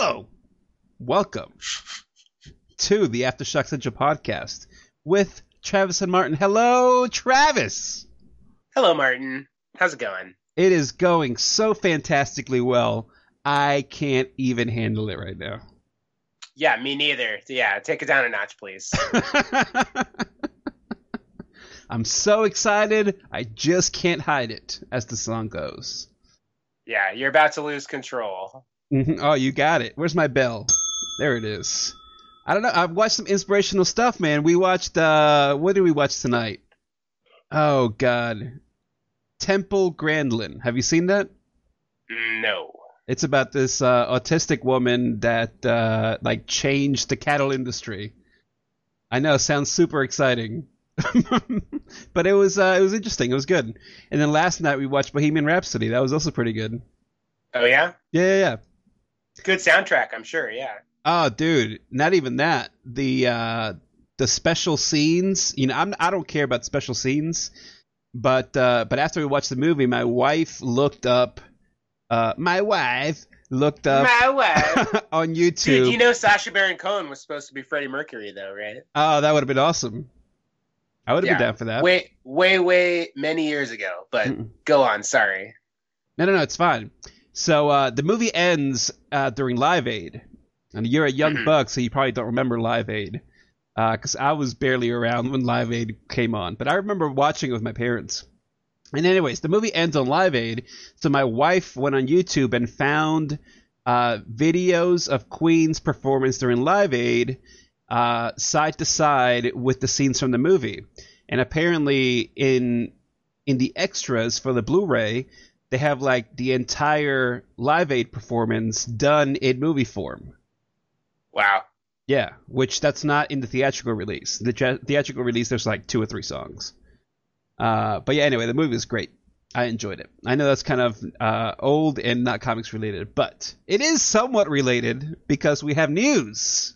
Hello, welcome to the Aftershocks Central podcast with Travis and Martin. Hello, Travis. Hello, Martin. How's it going? It is going so fantastically well. I can't even handle it right now. Yeah, me neither. Yeah, take it down a notch, please. I'm so excited. I just can't hide it, as the song goes. Yeah, you're about to lose control. Mm-hmm. Oh, you got it. Where's my bell? There it is. I don't know. I've watched some inspirational stuff, man. We watched. uh What did we watch tonight? Oh God, Temple Grandin. Have you seen that? No. It's about this uh, autistic woman that uh, like changed the cattle industry. I know, sounds super exciting, but it was uh, it was interesting. It was good. And then last night we watched Bohemian Rhapsody. That was also pretty good. Oh yeah. Yeah, yeah, yeah. Good soundtrack, I'm sure. Yeah. Oh, dude, not even that. The uh, the special scenes. You know, I'm I don't care about special scenes, but uh, but after we watched the movie, my wife looked up. Uh, my wife looked up My wife. on YouTube. Dude, you know Sacha Baron Cohen was supposed to be Freddie Mercury, though, right? Oh, that would have been awesome. I would have Yeah. been down for that. Way, way, way many years ago. But Mm-mm. go on. Sorry. No, no, no, it's fine. So uh, the movie ends uh, during Live Aid, and you're a young Mhm. buck, so you probably don't remember Live Aid, because I was barely around when Live Aid came on. But I remember watching it with my parents. And anyways, the movie ends on Live Aid, so my wife went on YouTube and found uh, videos of Queen's performance during Live Aid, uh, side to side with the scenes from the movie. And apparently, in in the extras for the Blu-ray, they have like the entire Live Aid performance done in movie form. Wow. Yeah, which that's not in the theatrical release. The theatrical release, there's like two or three songs. Uh, but yeah, anyway, the movie is great. I enjoyed it. I know that's kind of uh, old and not comics related, but it is somewhat related because we have news.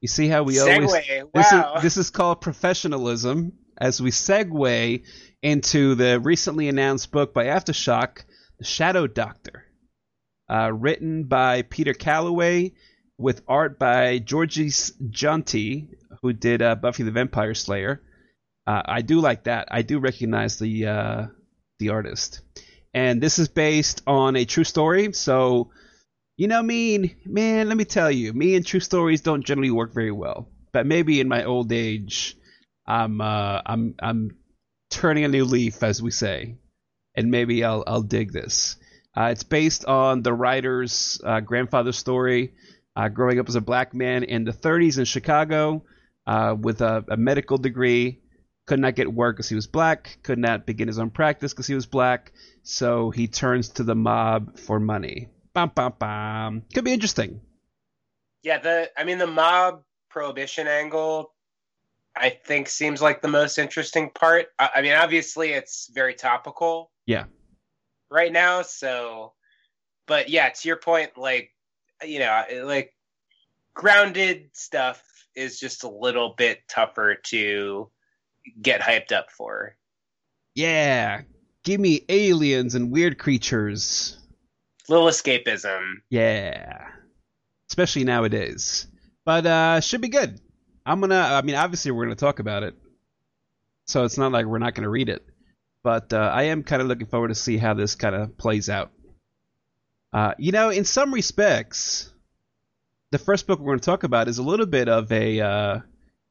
You see how we always this Wow. is this is called professionalism as we segue into the recently announced book by Aftershock, The Shadow Doctor, uh, written by Peter Calloway with art by Georgie Jeanty, who did uh, Buffy the Vampire Slayer. Uh, I do like that. I do recognize the uh, the artist, and this is based on a true story. So, you know, I mean, man, let me tell you, me and true stories don't generally work very well. But maybe in my old age, I'm uh, I'm I'm turning a new leaf, as we say, and maybe I'll I'll dig this. Uh, it's based on the writer's uh, grandfather's story, uh, growing up as a black man in the 30s in Chicago, uh, with a, a medical degree. Could not get work because he was black. Could not begin his own practice because he was black. So he turns to the mob for money. Bam, bam, bam. Could be interesting. Yeah, the I mean the mob prohibition angle I think seems like the most interesting part. I, I mean obviously it's very topical. Yeah. Right now, so but yeah, to your point like you know, like grounded stuff is just a little bit tougher to get hyped up for. Yeah. Give me aliens and weird creatures. Little escapism. Yeah. Especially nowadays. But uh should be good. I'm gonna I mean obviously we're gonna talk about it. So it's not like we're not gonna read it. But uh, I am kind of looking forward to see how this kind of plays out. Uh, you know, in some respects, the first book we're going to talk about is a little bit of a uh,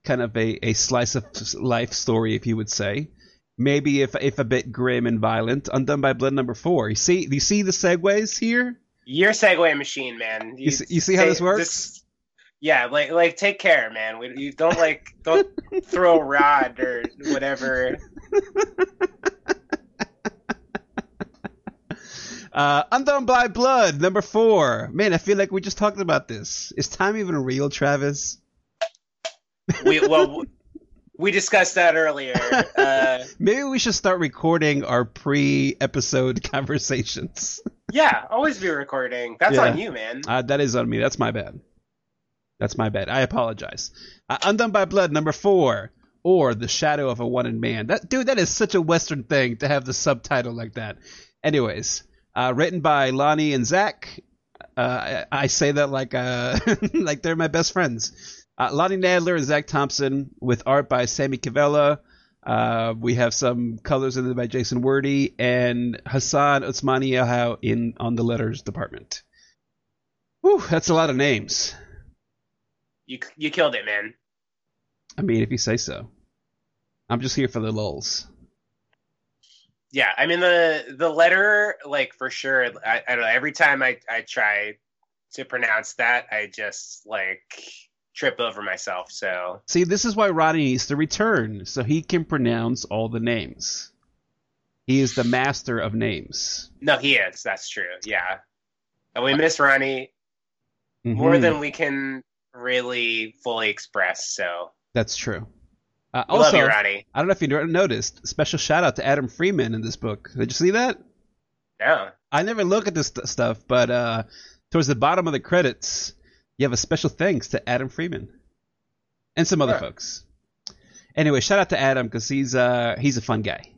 kind of a, a slice of life story, if you would say. Maybe if if a bit grim and violent. Undone by Blood number four. You see, you see the segues here. You're a segue machine, man. You see- you see how this works? this- yeah, like like take care, man. We, you don't like don't throw a rod or whatever. Uh, Undone by Blood number four. Man, I feel like we just talked about this. Is time even real, Travis? We well we discussed that earlier. Uh, Maybe we should start recording our pre-episode conversations. yeah, always be recording. That's Yeah. on you, man. Uh, that is on me. That's my bad. That's my bad. I apologize. Uh, Undone by Blood, number four, or The Shadow of a Wanted Man. That dude, that is such a Western thing to have the subtitle like that. Anyways, uh, written by Lonnie and Zac, Uh, I, I say that like uh, like they're my best friends. Uh, Lonnie Nadler and Zac Thompson with art by Sami Kivelä. Uh, we have some colors in it by Jason Wordie and Hassan Otsmani in on the letters department. Whew, that's a lot of names. You you killed it, man. I mean, if you say so. I'm just here for the lulls. Yeah, I mean the the letter, like for sure. I, I don't know. Every time I I try to pronounce that, I just like trip over myself. So See, this is why Ronnie needs to return, so he can pronounce all the names. He is the master of names. no, he is. That's true. Yeah, and we miss Ronnie Mhm. more than we can really fully expressed. So That's true. Uh, also, you. I don't know if you noticed, special shout out to Adam Freeman in this book. Did you see that? Yeah. I never look at this st- stuff, but uh, towards the bottom of the credits, you have a special thanks to Adam Freeman and some other folks. Anyway, shout out to Adam because he's uh he's a fun guy.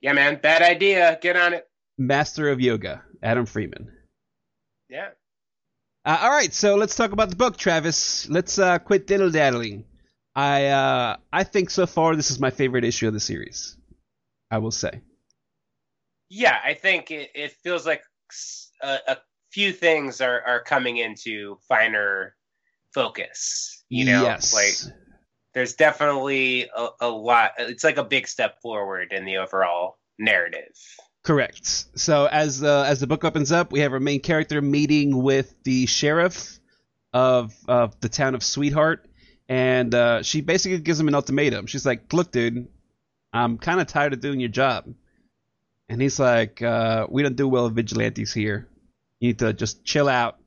Yeah, man. Bad idea. Get on it. Master of yoga, Adam Freeman. Yeah. Uh, all right, so let's talk about the book, Travis. Let's uh, quit diddle daddling. I uh, I think so far this is my favorite issue of the series. I will say. Yeah, I think it, it feels like a few things are, are coming into finer focus. You know, yes. like there's definitely a, a lot. It's like a big step forward in the overall narrative. Correct. So as uh, as the book opens up, we have our main character meeting with the sheriff of of the town of Sweetheart, and uh, she basically gives him an ultimatum. She's like, "Look, dude, I'm kind of tired of doing your job," and he's like, uh, "We don't do well with vigilantes here. You need to just chill out."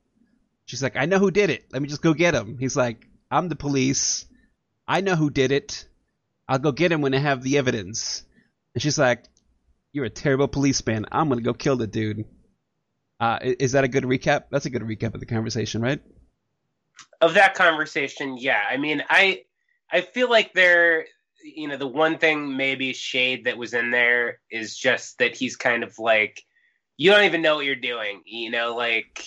She's like, "I know who did it. Let me just go get him." He's like, "I'm the police. I know who did it. I'll go get him when I have the evidence." And she's like, you're a terrible policeman. I'm gonna go kill the dude. Uh, is that a good recap? That's a good recap of the conversation, right? Of that conversation, yeah. I mean, I I feel like there, you know, the one thing maybe shade that was in there is just that he's kind of like, you don't even know what you're doing. You know, like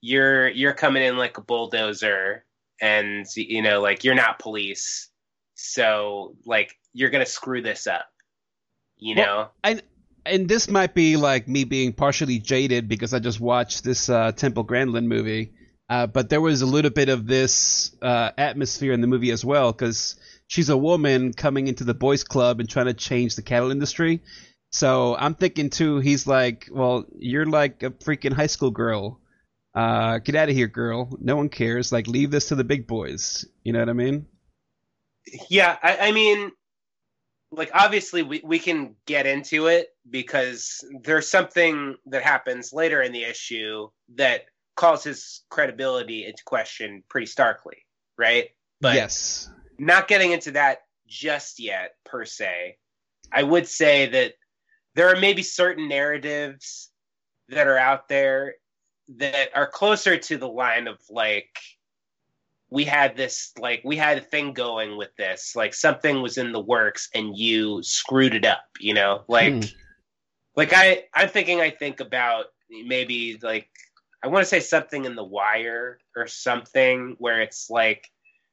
you're you're coming in like a bulldozer, and you know, like you're not police, so like you're gonna screw this up. You Well, know, And this might be like me being partially jaded because I just watched this uh, Temple Grandin movie, uh, but there was a little bit of this uh, atmosphere in the movie as well because she's a woman coming into the boys' club and trying to change the cattle industry. So I'm thinking too, he's like, well, you're like a freaking high school girl. Uh, get out of here, girl. No one cares. Like, leave this to the big boys. You know what I mean? Yeah, I, I mean, like obviously we, we can get into it because there's something that happens later in the issue that calls his credibility into question pretty starkly, right? But yes. not getting into that just yet per se. I would say that there are maybe certain narratives that are out there that are closer to the line of like we had this like we had a thing going with this like something was in the works and you screwed it up you know like Hmm. like i i'm thinking i think about maybe like i want to say something in the wire or something where it's like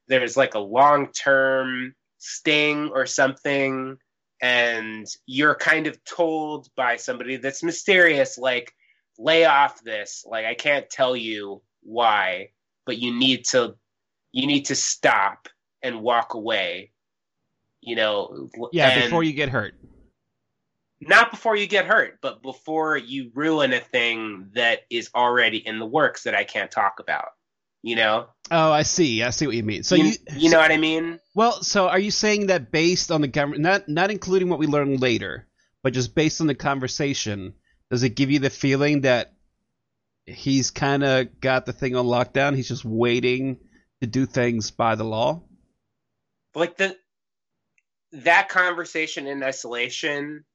there's like a long term sting or something and you're kind of told by somebody that's mysterious like lay off this like i can't tell you why but you need to you need to stop and walk away you know Yeah, before you get hurt. not before you get hurt but before you ruin a thing that is already in the works that i can't talk about you know Oh, I see. I see what you mean. So you, you, you know what i mean well, so are you saying that based on the government, not not including what we learn later, but just based on the conversation, does it give you the feeling that he's kind of got the thing on lockdown? He's just waiting to do things by the law. like the that conversation in isolation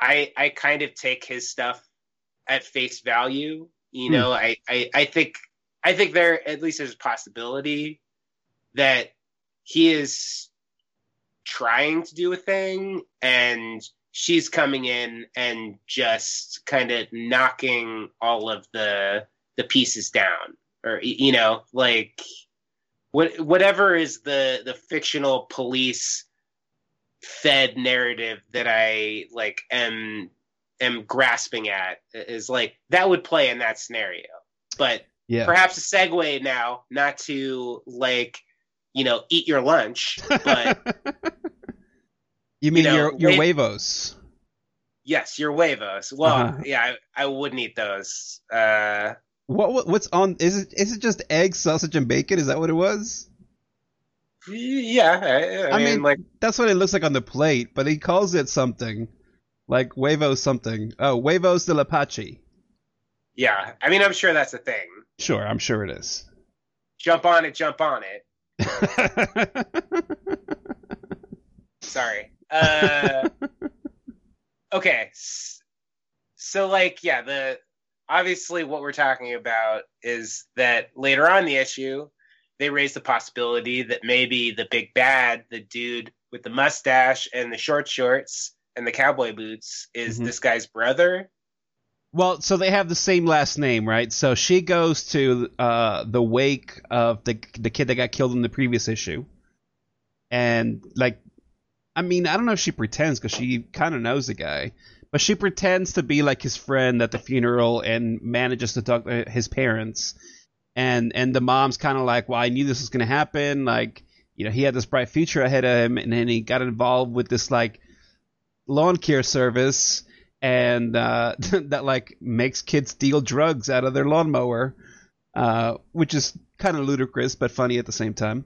i i kind of take his stuff at face value you hmm. know? I, I i think i think there at least there's a possibility that he is trying to do a thing and she's coming in and just kind of knocking all of the the pieces down or you know like what whatever is the the fictional police fed narrative that I like am am grasping at is like that would play in that scenario. But Yeah. perhaps a segue now, not to like, you know, eat your lunch, but you mean know, your your wa- huevos? yes, your huevos. Well, Uh-huh. yeah, I, I wouldn't eat those. Uh What, what what's on? Is it is it just egg, sausage, and bacon? Is that what it was? yeah, I, I, I mean, mean- like That's what it looks like on the plate, but he calls it something like huevos something. Oh, huevos de la Pachi. yeah. I mean, I'm sure that's a thing. Sure, I'm sure it is. Jump on it, jump on it. Sorry. Uh, okay. So, like, yeah, the obviously what we're talking about is that later on in the issue, they raise the possibility that maybe the big bad, the dude with the mustache and the short shorts and the cowboy boots, is Mhm. this guy's brother. Well, so they have the same last name, right? So she goes to uh, the wake of the the kid that got killed in the previous issue, and like, I mean, I don't know if she pretends because she kind of knows the guy, but she pretends to be like his friend at the funeral and manages to talk to his parents, and and the mom's kind of like, well, I knew this was gonna happen, like, you know, he had this bright future ahead of him, and then he got involved with this like lawn care service and uh, that like makes kids steal drugs out of their lawnmower, uh, which is kind of ludicrous but funny at the same time.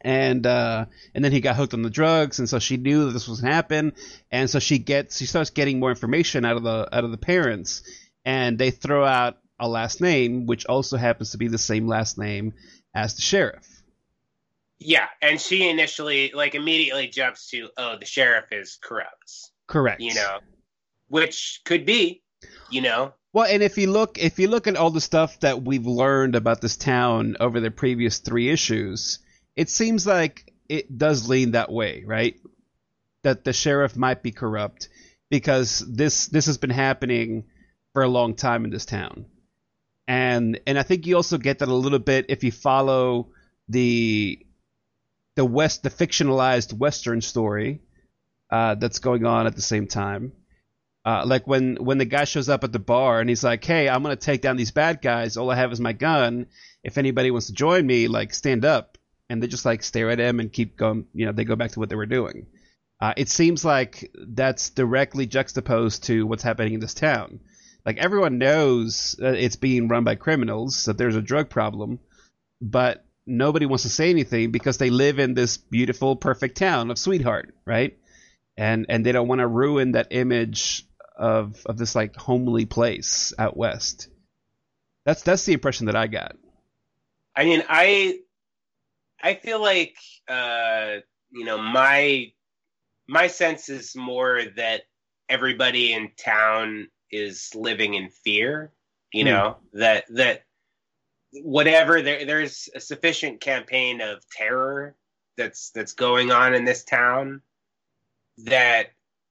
And uh, and then he got hooked on the drugs, and so she knew that this was gonna happen, and so she gets she starts getting more information out of the out of the parents, and they throw out a last name which also happens to be the same last name as the sheriff. Yeah, and she initially, like, immediately jumps to, oh, the sheriff is corrupt, Correct. you know, which could be, you know, Well, and if you look if you look at all the stuff that we've learned about this town over the previous three issues, it seems like it does lean that way, right? That the sheriff might be corrupt because this this has been happening for a long time in this town. And and I think you also get that a little bit if you follow the the west the fictionalized western story uh, that's going on at the same time. Uh, like when when the guy shows up at the bar and he's like, "Hey, I'm gonna take down these bad guys. All I have is my gun. If anybody wants to join me, like stand up." And they just like stare at him and keep going. You know, they go back to what they were doing. Uh, it seems like that's directly juxtaposed to what's happening in this town. Like everyone knows uh, it's being run by criminals, that there's a drug problem, but nobody wants to say anything because they live in this beautiful, perfect town of Sweetheart, right? And and they don't want to ruin that image of of this like homely place out west. That's that's the impression that I got. I mean, I I feel like uh, you know my my sense is more that everybody in town is living in fear. You Hmm. know that that whatever there there's a sufficient campaign of terror that's that's going on in this town that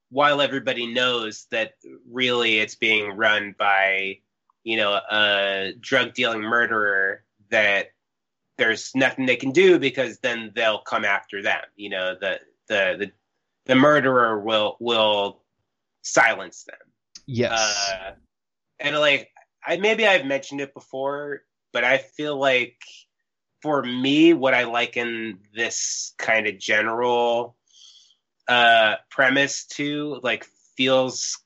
while everybody knows that really it's being run by you know a drug dealing murderer that there's nothing they can do because then they'll come after them you know the the the, the murderer will will silence them Yes. uh, and like I maybe I've mentioned it before, but I feel like for me, what I like in this kind of general uh, premise to like feels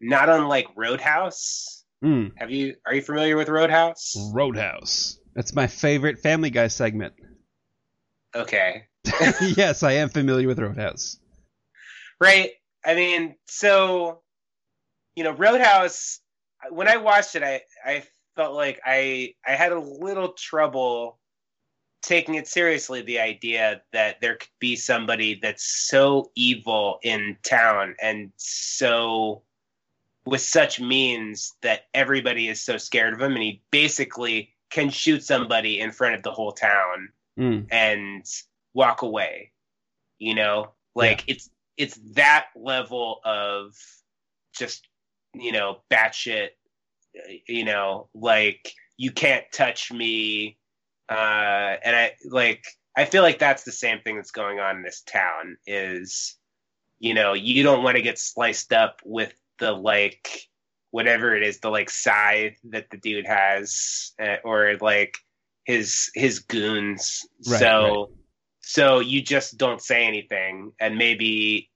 not unlike Roadhouse. Mm. Have you are you familiar with Roadhouse? Roadhouse. That's my favorite Family Guy segment. Okay, yes, I am familiar with Roadhouse. right. I mean, so you know, Roadhouse. When I watched it, I I felt like I I had a little trouble taking it seriously. The idea that there could be somebody that's so evil in town and so with such means that everybody is so scared of him, and he basically can shoot somebody in front of the whole town Mm. and walk away. You know, like it's it's that level of just you know batshit you know, like you can't touch me. Uh, and I like, I feel like that's the same thing that's going on in this town is, you know, you don't want to get sliced up with the like, whatever it is, the like scythe that the dude has, uh, or like his, his goons. Right, so, right. so you just don't say anything. And maybe,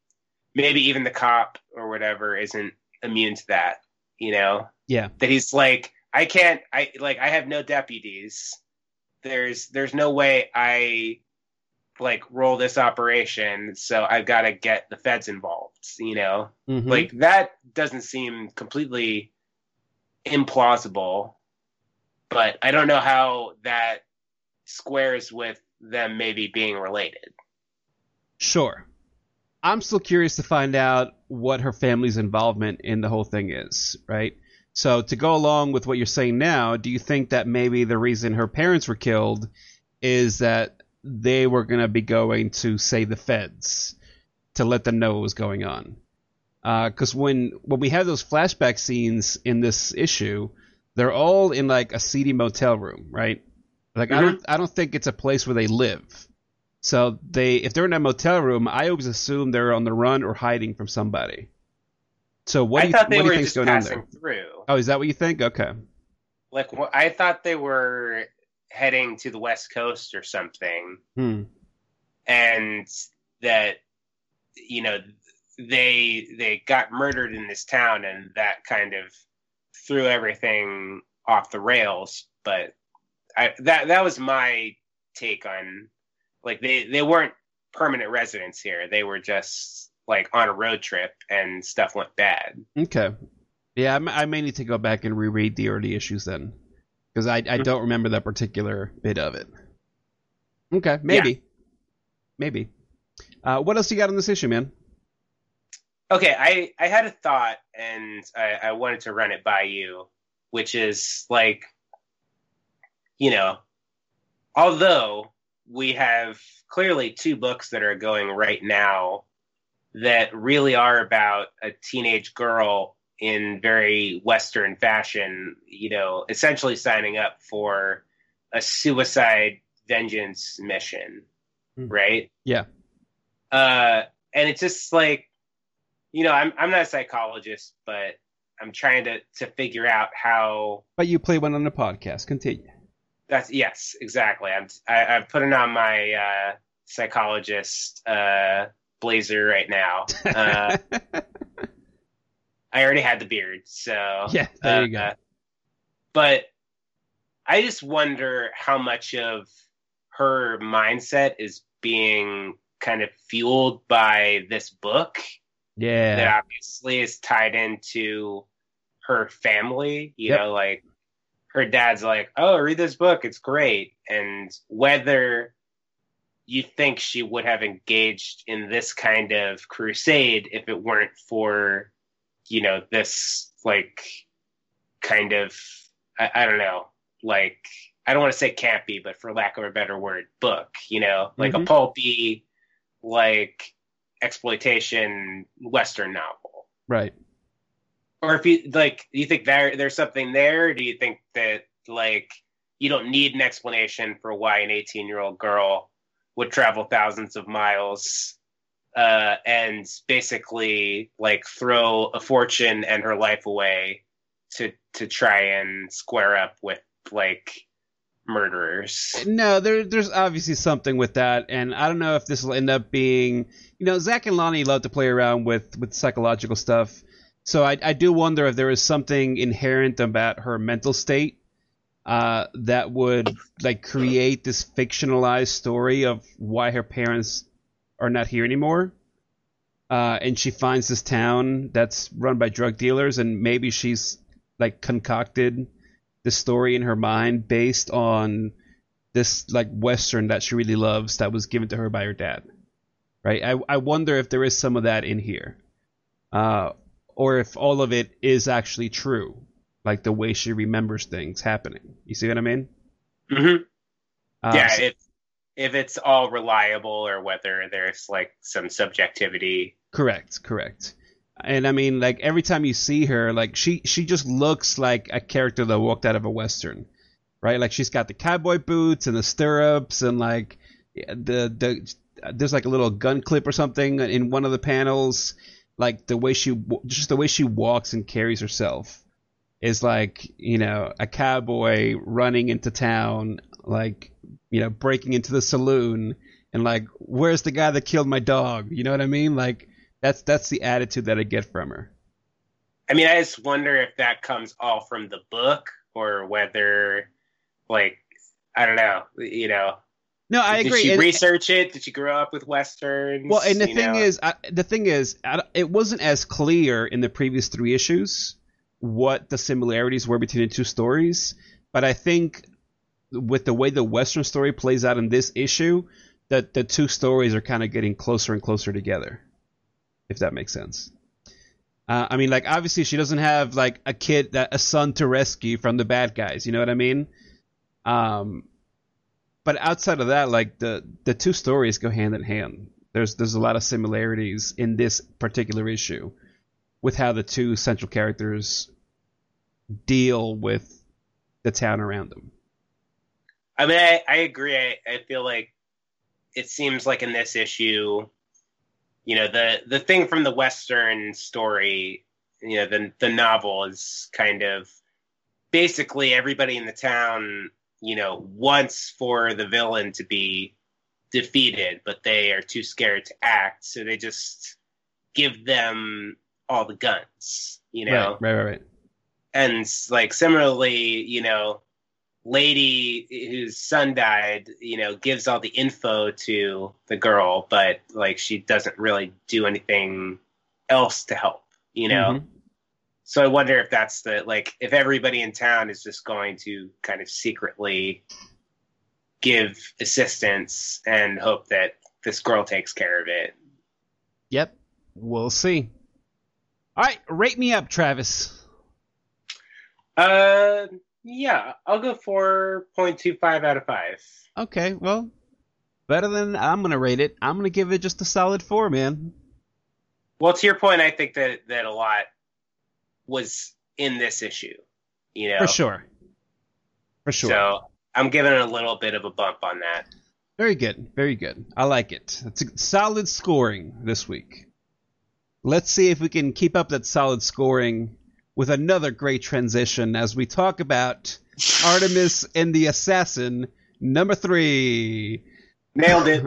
maybe even the cop or whatever isn't immune to that, you know? Yeah. that he's like i can't i like i have no deputies there's there's no way i like roll this operation so i've got to get the feds involved you know Mhm. like that doesn't seem completely implausible but i don't know how that squares with them maybe being related Sure. I'm still curious to find out what her family's involvement in the whole thing is, right? So, to go along with what you're saying now, do you think that maybe the reason her parents were killed is that they were going to be going to, say, the feds to let them know what was going on? Because when when we have those flashback scenes in this issue, they're all in like a seedy motel room, right? Like I don't I don't think it's a place where they live. So they, if they're in a motel room, I always assume they're on the run or hiding from somebody. So what i do you, thought they what do were you think's just going on passing there? through Oh, is that what you think? Okay. like wh- i thought they were heading to the west coast or something Hmm. and that you know they they got murdered in this town and that kind of threw everything off the rails but I, that that was my take on like they they weren't permanent residents here they were just like on a road trip and stuff went bad Okay. Yeah, I may- I may need to go back and reread the early issues then, because I I mm-hmm. don't remember that particular bit of it. Okay, maybe, maybe. Uh, what else you got on this issue, man? Okay, I I had a thought and I, I wanted to run it by you, which is like, you know, although we have clearly two books that are going right now that really are about a teenage girl in very Western fashion, you know, essentially signing up for a suicide vengeance mission, Hmm. right? Yeah. Uh, and it's just like, you know, I'm I'm not a psychologist, but I'm trying to to figure out how But you play one on the podcast. Continue. that's yes, exactly. I'm I, I'm putting on my uh, psychologist uh, blazer right now. Uh, I already had the beard, so yeah, there you go. uh, but I just wonder how much of her mindset is being kind of fueled by this book yeah. that obviously is tied into her family. You Yep. know, like her dad's like, "Oh, read this book; it's great." And whether you think she would have engaged in this kind of crusade if it weren't for, you know, this like kind of I, I don't know, like I don't want to say campy, but for lack of a better word, book. You know, like Mhm. a pulpy, like exploitation western novel Right. or if you like do you think there there's something there do you think that like you don't need an explanation for why an 18 year old girl would travel thousands of miles uh, and basically like throw a fortune and her life away to to try and square up with like murderers No, there, there's obviously something with that, and I don't know if this will end up being, you know, Zac and Lonnie love to play around with with psychological stuff, so I, I do wonder if there is something inherent about her mental state uh, that would like create this fictionalized story of why her parents are not here anymore. Uh, and she finds this town that's run by drug dealers, and maybe she's like concocted this story in her mind based on this like western that she really loves that was given to her by her dad right? I, I wonder if there is some of that in here uh, or if all of it is actually true like the way she remembers things happening. You see what i mean? Mm-hmm. uh, yeah so- if if it's all reliable or whether there's like some subjectivity. Correct correct And I mean, like every time you see her, like she she just looks like a character that walked out of a western, right? Like she's got the cowboy boots and the stirrups and like the the there's like a little gun clip or something in one of the panels. Like the way she just the way she walks and carries herself is like you know a cowboy running into town, like you know breaking into the saloon and like where's the guy that killed my dog? You know what I mean? Like that's that's the attitude that I get from her. I mean, I just wonder if that comes all from the book or whether, like, I don't know, you know. No, I Did agree. Did she And- research it? Did she grow up with westerns? Well, and the thing is, I, the thing is, I, it wasn't as clear in the previous three issues what the similarities were between the two stories. But I think with the way the Western story plays out in this issue, that the two stories are kind of getting closer and closer together. If that makes sense. Uh, I mean, like obviously she doesn't have like a kid, that a son to rescue from the bad guys. You know what I mean? Um, but outside of that, like the the two stories go hand in hand. There's there's a lot of similarities in this particular issue with how the two central characters deal with the town around them. I mean, I, I agree. I, I feel like it seems like in this issue, you know, the the thing from the Western story, you know, the the novel is kind of basically everybody in the town, you know, wants for the villain to be defeated, but they are too scared to act, so they just give them all the guns, you know Right, right, right, right. and like similarly, you know, lady whose son died, you know, gives all the info to the girl, but like she doesn't really do anything else to help, you know. Mhm. So I wonder if that's the like if everybody in town is just going to kind of secretly give assistance and hope that this girl takes care of it. Yep, we'll see. All right, rate me up, Travis. Uh yeah, I'll go 4.25 out of 5. Okay, well, better than I'm gonna rate it. I'm gonna give it just a solid four, man. Well, to your point, I think that that a lot was in this issue, you know. For sure. For sure. So I'm giving it a little bit of a bump on that. Very good. Very good. I like it. It's a solid scoring this week. Let's see if we can keep up that solid scoring with another great transition as we talk about Artemis and the Assassin, number three. Nailed it.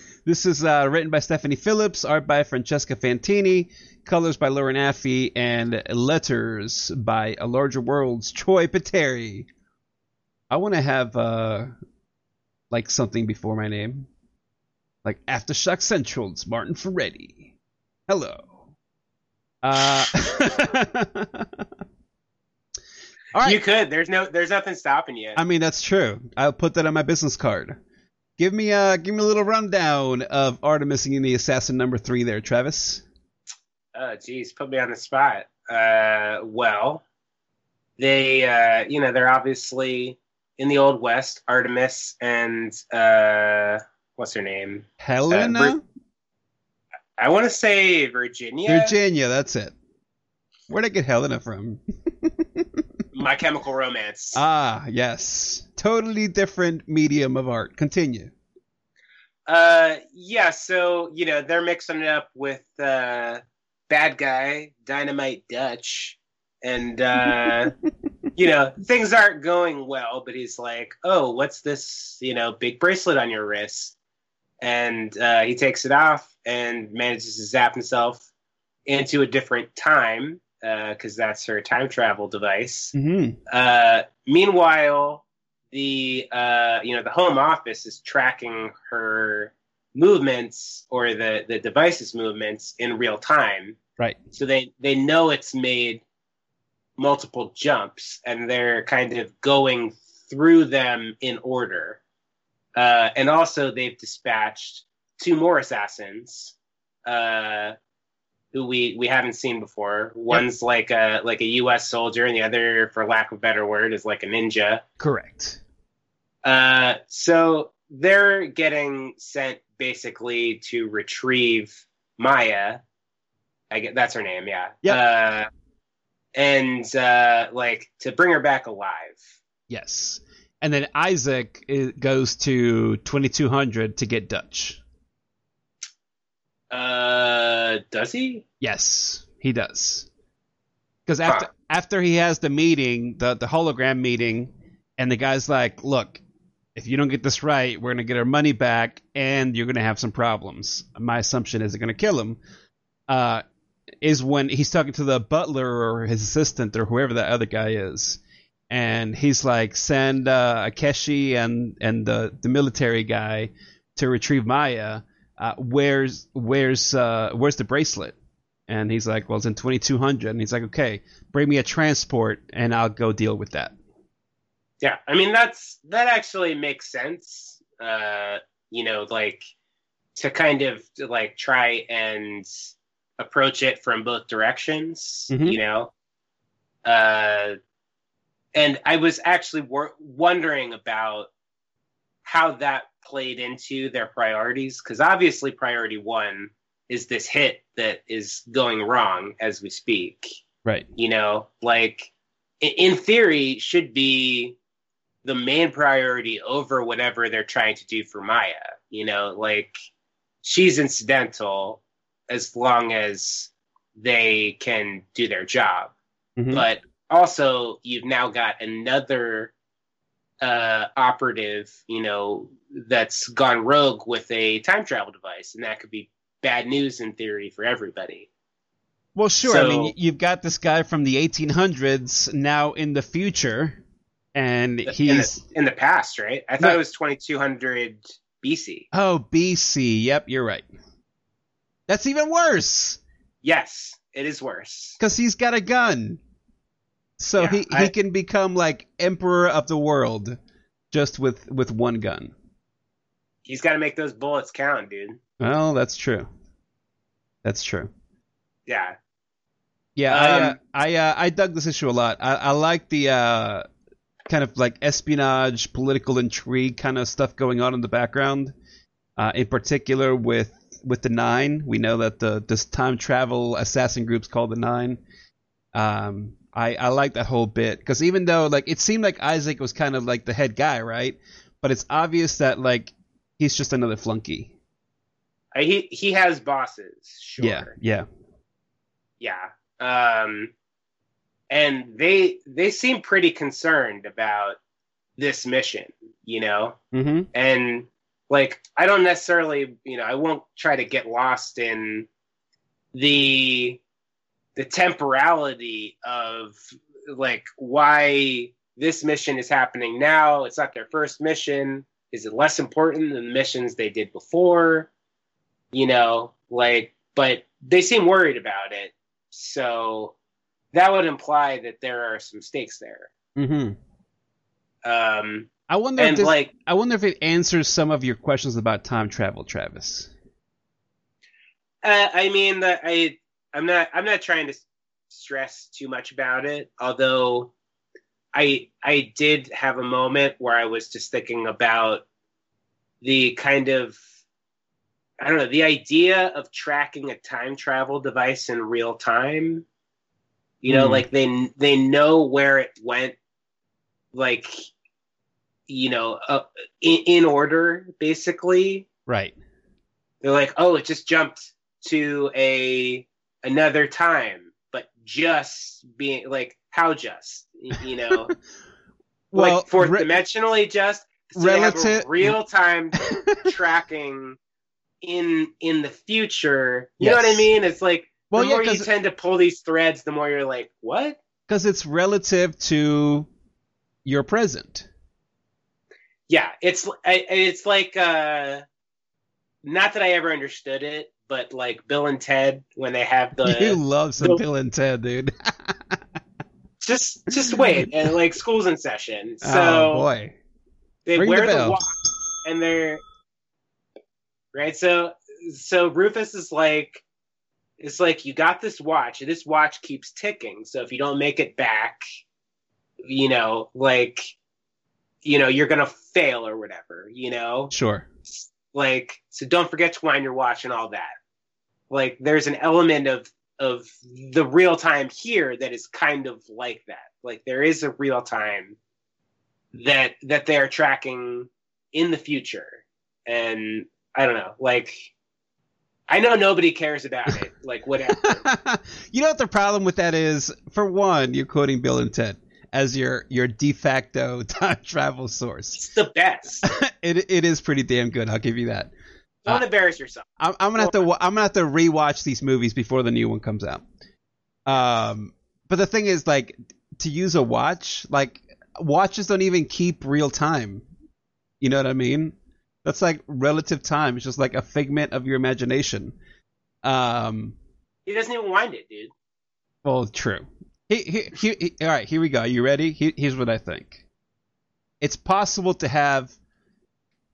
this is uh, written by Stephanie Phillips, art by Francesca Fantini, colors by Lauren Affe, and letters by A Larger World's Troy Peteri. I want to have uh, like something before my name, like Aftershock Central's Martin Ferretti. Hello. Uh, all right. You could. There's no. There's nothing stopping you. I mean, that's true. I'll put that on my business card. Give me a give me a little rundown of Artemis and the Assassin number three there, Travis. Oh, geez, put me on the spot. Uh, well, they, uh, you know, they're obviously in the old west. Artemis and uh, what's her name? Helena, Vir- I want to say Virginia. Virginia. That's it. Where'd I get Helena from? My Chemical Romance. Ah, yes. Totally different medium of art. Continue. Uh, yeah. So you know they're mixing it up with uh, bad guy Dynamite Dutch, and uh, you know things aren't going well. But he's like, "Oh, what's this? You know, big bracelet on your wrist?" And uh, he takes it off and manages to zap himself into a different time because that's her time travel device. hmm Uh, meanwhile, the uh, you know the home office is tracking her movements or the the device's movements in real time, Right. so they they know it's made multiple jumps, and they're kind of going through them in order. Uh, and also, they've dispatched two more assassins. Uh, who we, we haven't seen before. One's like a like a U.S. soldier, and the other, for lack of a better word, is like a ninja. Correct. Uh, so they're getting sent basically to retrieve Maya, I get that's her name. Yeah. Yep. Uh, and uh, like to bring her back alive. Yes. And then Isaac i- goes to 2200 to get Dutch. Uh, does he? Yes, he does. Because after Huh. after he has the meeting, the the hologram meeting, and the guy's like, "Look, if you don't get this right, we're gonna get our money back, and you're gonna have some problems." My assumption is they're gonna kill him. Uh, is when he's talking to the butler or his assistant or whoever that other guy is, and he's like, "Send uh, Akeshi and and the the military guy to retrieve Maya." Uh, where's where's uh, where's the bracelet? And he's like, well, it's in 2200. And he's like, okay, bring me a transport and I'll go deal with that. Yeah, I mean that's that actually makes sense. Uh, you know, like to kind of like try and approach it from both directions. Mhm. You know, uh, and I was actually wor- wondering about how that played into their priorities because obviously priority one is this hit that is going wrong as we speak Right. you know like in theory should be the main priority over whatever they're trying to do for maya you know like she's incidental as long as they can do their job Mhm. but also you've now got another uh operative you know that's gone rogue with a time travel device and that could be bad news in theory for everybody Well, sure. I mean, you've got this guy from the 1800s now in the future, and in he's the, in the past, right? I thought it was 2200 BC. oh BC. Yep, you're right. That's even worse Yes, it is worse. because he's got a gun, so Yeah, he he can become like emperor of the world just with with one gun. He's got to make those bullets count, dude. Well, that's true. That's true. Yeah, Yeah, I uh, Um, I, uh, I dug this issue a lot. I, I like the uh, kind of like espionage, political intrigue kind of stuff going on in the background. Uh, in particular, with with the Nine, we know that the this time travel assassin group's called the Nine. Um, I I like that whole bit because even though like it seemed like Isaac was kind of like the head guy, right? But it's obvious that like he's just another flunky. Uh, he he has bosses. Sure. Yeah, yeah, yeah. Um, and they they seem pretty concerned about this mission, you know. mm-hmm. and like i don't necessarily you know i won't try to get lost in the the temporality of like why this mission is happening now. It's not their first mission. Is it less important than the missions they did before? You know like but they seem worried about it. So that would imply that there are some stakes there. Mm-hmm. um I wonder if this, like I wonder if it answers some of your questions about time travel, Travis. Uh, I mean that I I'm not I'm not trying to stress too much about it. Although I I did have a moment where I was just thinking about the kind of I don't know the idea of tracking a time travel device in real time. You know, Hmm. like they they know where it went, like you know, uh, in, in order basically Right. they're like, oh, it just jumped to a another time, but just being like, how just, you know, Well, like fourth re- dimensionally just. So relative- real time tracking in in the future. You know what I mean? It's like Well, the yeah, more you tend to pull these threads, the more you're like, what? because it's relative to your present. Yeah, it's it's like uh, not that I ever understood it, but like Bill and Ted when they have the you love some the- Bill and Ted, dude. just just wait and like school's in session oh, so oh boy. they Ring the wear the, bell. watch and they're right so so rufus is like it's like you got this watch and this watch keeps ticking so if you don't make it back you know like you know you're gonna fail or whatever you know Sure. Like so don't forget to wind your watch and all that like there's an element of of the real time here that is kind of like that. Like there is a real time that that they are tracking in the future, and I don't know, like. I know nobody cares about it. Like whatever. you know what the problem with that is? For one, you're quoting Bill and Ted as your your de facto time travel source. It's the best. it it is pretty damn good. I'll give you that. Don't uh, embarrass yourself. I'm, I'm, gonna have to I'm gonna have to rewatch these movies before the new one comes out. Um, but the thing is, like, to use a watch, like watches don't even keep real time. You know what I mean? That's like relative time. It's just like a figment of your imagination. Um, he doesn't even wind it, dude. Well, true. He, he, he, all right, here we go. Are you ready? here's what I think. It's possible to have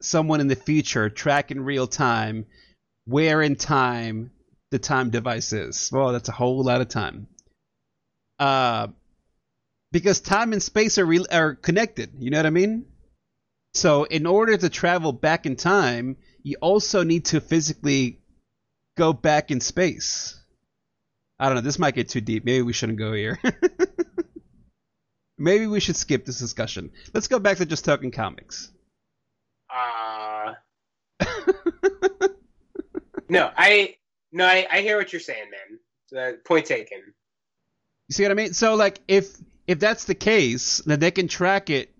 someone in the future track in real time where in time the time device is. Well, that's a whole lot of time. Uh, because time and space are re- are connected. You know what I mean? So, in order to travel back in time, you also need to physically go back in space. I don't know. This might get too deep. Maybe we shouldn't go here. Maybe we should skip this discussion. Let's go back to just talking comics. Uh No, I no, I, I hear what you're saying, man. point taken. You see what I mean? So like if if that's the case, then they can track it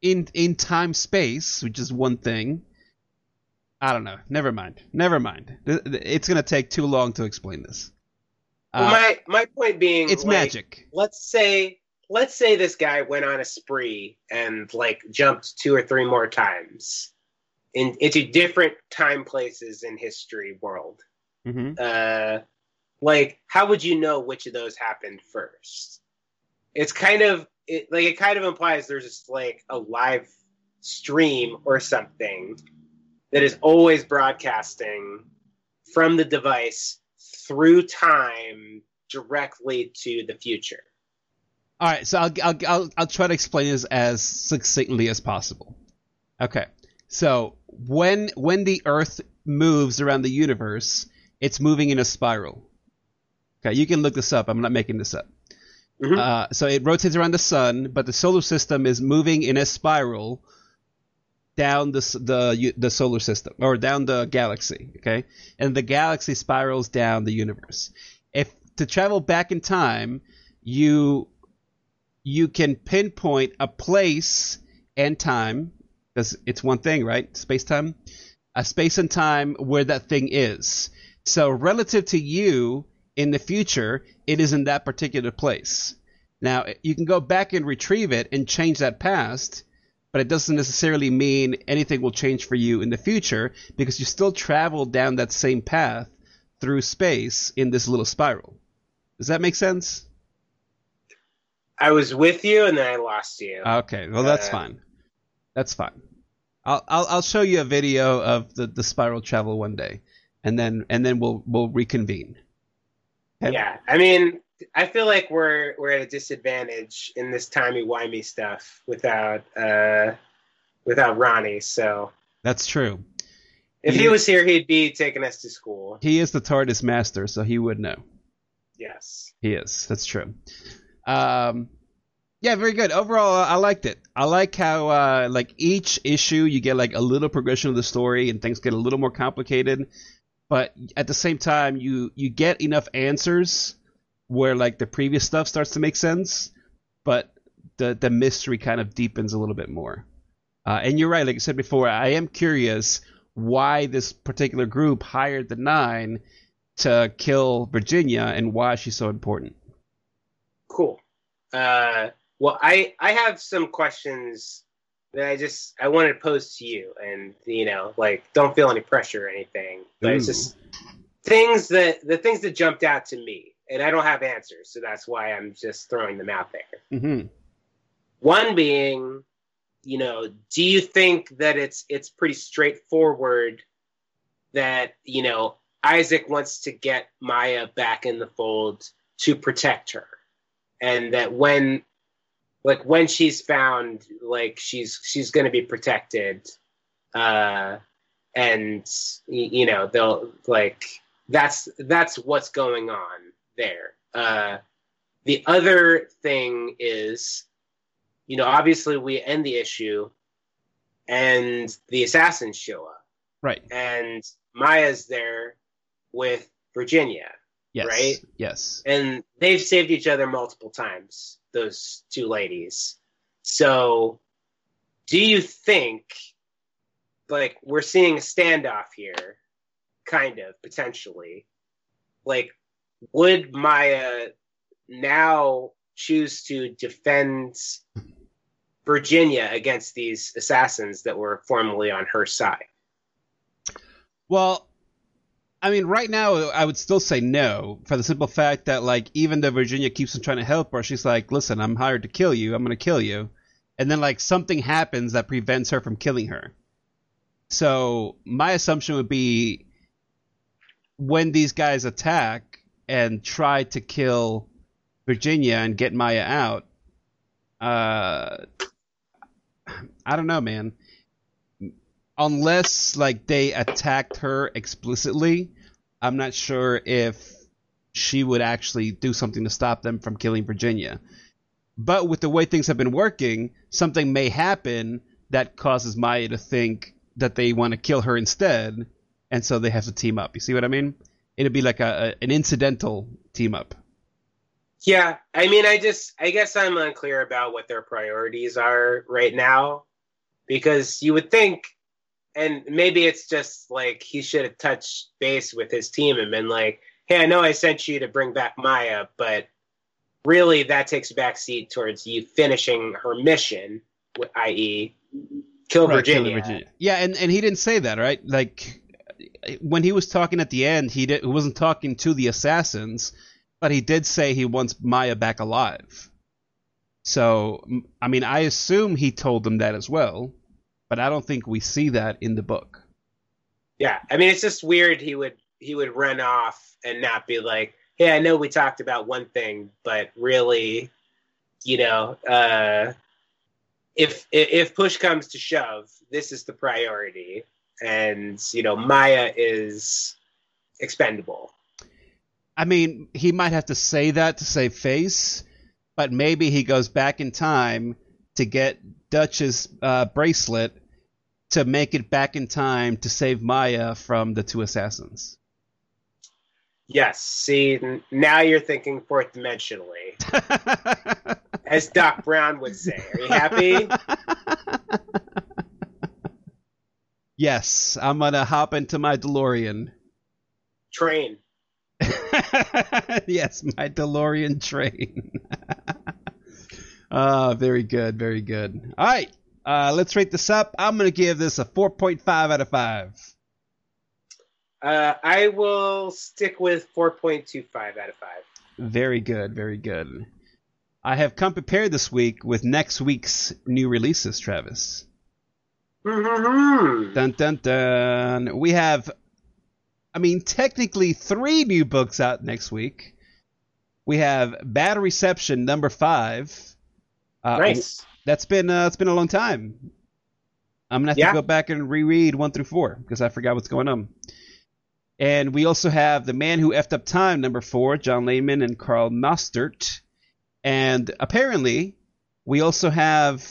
in in time space, which is one thing. I don't know. Never mind. Never mind. It's gonna take too long to explain this. Well, uh, my my point being, it's like, magic. Let's say let's say this guy went on a spree and like jumped two or three more times in, into different time places in history world. Mm-hmm. Uh, like, how would you know which of those happened first? It's kind of it, like it kind of implies there's just like a live stream or something that is always broadcasting from the device through time directly to the future. All right, so I'll, I'll, I'll, I'll try to explain this as succinctly as possible. Okay, so when when the Earth moves around the universe, it's moving in a spiral. Okay, you can look this up. I'm not making this up. Mm-hmm. Uh, so it rotates around the sun, but the solar system is moving in a spiral down the the the solar system or down the galaxy. Okay, and the galaxy spirals down the universe. If to travel back in time, you you can pinpoint a place and time because it's one thing, right? Space time, a space and time where that thing is. So relative to you in the future, it is in that particular place. Now, you can go back and retrieve it and change that past, but it doesn't necessarily mean anything will change for you in the future because you still travel down that same path through space in this little spiral. Does that make sense? I was with you and then I lost you. Okay, well that's uh, fine. That's fine. I'll, I'll I'll show you a video of the, the spiral travel one day, and then and then we'll we'll reconvene. Yeah, I mean, I feel like we're we're at a disadvantage in this timey wimey stuff without uh without Ronnie. So that's true. If he, he was here, he'd be taking us to school. He is the TARDIS master, so he would know. Yes, he is. That's true. Um, yeah, very good. Overall, I liked it. I like how uh, like each issue you get like a little progression of the story and things get a little more complicated, but at the same time you you get enough answers where like the previous stuff starts to make sense, but the the mystery kind of deepens a little bit more. Uh, and you're right, like I said before, I am curious why this particular group hired the Nine to kill Virginia and why she's so important. Cool. Uh, well, I I have some questions that I just I wanted to pose to you, and you know, like don't feel any pressure or anything, but Ooh. it's just things that the things that jumped out to me, and I don't have answers, so that's why I'm just throwing them out there. Mm-hmm. One being, you know, do you think that it's it's pretty straightforward that you know Isaac wants to get Maya back in the fold to protect her? and that when like when she's found like she's she's going to be protected uh and you know they'll like that's that's what's going on there. Uh, the other thing is, you know, obviously we end the issue, and the assassins show up, Right. and Maya's there with Virginia, Yes. Right? Yes. and they've saved each other multiple times. Those two ladies. So, do you think, like, we're seeing a standoff here, kind of potentially? Like, would Maya now choose to defend Virginia against these assassins that were formerly on her side? Well, I mean, right now I would still say no for the simple fact that, like, even though Virginia keeps on trying to help her, she's like, "Listen, I'm hired to kill you. I'm gonna kill you," and then like something happens that prevents her from killing her. So my assumption would be when these guys attack and try to kill Virginia and get Maya out. Uh, I don't know, man unless like they attacked her explicitly, I'm not sure if she would actually do something to stop them from killing Virginia. But with the way things have been working, something may happen that causes Maya to think that they want to kill her instead, and so they have to team up. You see what I mean? It'd be like a, a an incidental team up. Yeah, I mean, I just, I guess I'm unclear about what their priorities are right now, because you would think, and maybe it's just like he should have touched base with his team and been like, "Hey, I know I sent you to bring back Maya, but really that takes a back seat towards you finishing her mission, i.e., kill Right, kill Virginia." Yeah, and, and he didn't say that, right? Like when he was talking at the end, he, did, he wasn't talking to the assassins, but he did say he wants Maya back alive. So, I mean, I assume he told them that as well, but I don't think we see that in the book. Yeah, I mean, it's just weird. He would he would run off and not be like, "Hey, I know we talked about one thing, but really, you know, uh, if if if push comes to shove, this is the priority, and you know, Maya is expendable." I mean, he might have to say that to save face, but maybe he goes back in time to get Dutch's uh, bracelet to make it back in time to save Maya from the two assassins. Yes, see, n- now you're thinking fourth dimensionally, as Doc Brown would say. Are you happy? yes, I'm gonna hop into my DeLorean. Train. yes, my DeLorean train. Ah, very good, very good. All right, uh, let's rate this up. I'm gonna give this a 4.5 out of five. Uh, I will stick with 4.25 out of 5. Very good, very good. I have come prepared this week with next week's new releases, Travis. Mm-hmm. Dun dun dun. We have, I mean, technically three new books out next week. We have Bad Reception number five. Uh, Nice. That's been uh, it's been a long time. I'm gonna have Yeah. to go back and reread one through four because I forgot what's going on. And we also have The Man Who Effed Up Time, number four, John Layman and Karl Mostert. And apparently, we also have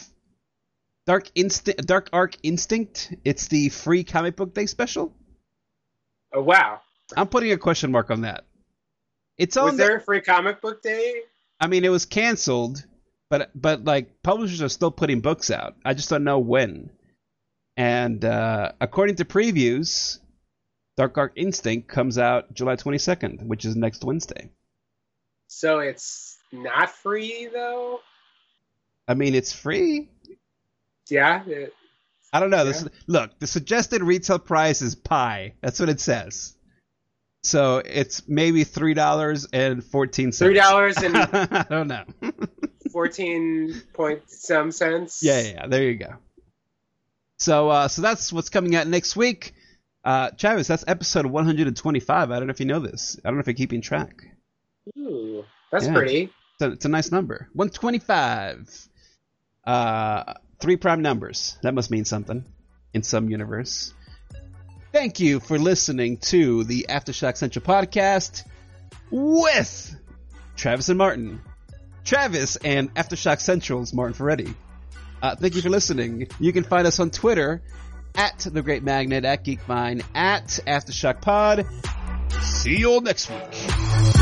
Dark Instinct, Dark Ark Instinct. It's the free comic book day special. Oh, wow. I'm putting a question mark on that. It's on. Was the- there a free comic book day? I mean, it was canceled, but but like publishers are still putting books out. I just don't know when. And uh, according to previews, Dark Ark Instinct comes out July 22nd, which is next Wednesday. So it's not free, though? I mean, it's free. Yeah. it- I don't know. This look, the suggested retail price is pi. That's what it says. So it's maybe three dollars and fourteen cents. $3 and I don't know. 14 point some cents. Yeah, yeah, yeah. There you go. So, uh, so that's what's coming out next week. Uh, Travis, that's episode 125. I don't know if you know this. I don't know if you're keeping track. Ooh, that's Yeah. pretty. It's a, it's a nice number. 125. Uh, three prime numbers. That must mean something in some universe. Thank you for listening to the Aftershock Central podcast. with Travis and Martin. Travis and Aftershock Central's Martin Ferretti. Uh, thank you for listening. You can find us on Twitter at The Great Magnet, at Geekvine, at Aftershock Pod. See you all next week.